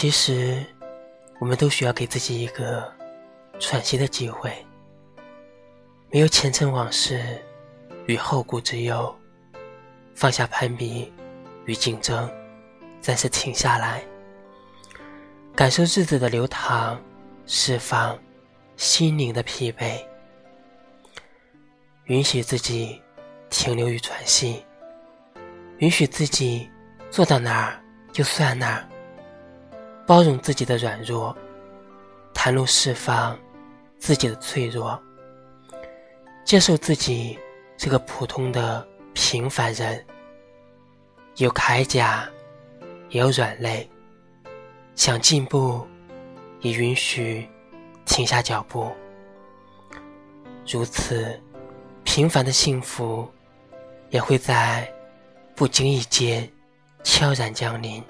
其实，我们都需要给自己一个喘息的机会。没有前尘往事与后顾之忧，放下攀比与竞争，暂时停下来，感受日子的流淌，释放心灵的疲惫，允许自己停留与喘息，允许自己做到哪儿就算哪儿，包容自己的软弱，袒露释放自己的脆弱。接受自己是个普通的平凡人，有铠甲，也有软肋。想进步，也允许停下脚步。如此，平凡的幸福也会在不经意间悄然降临。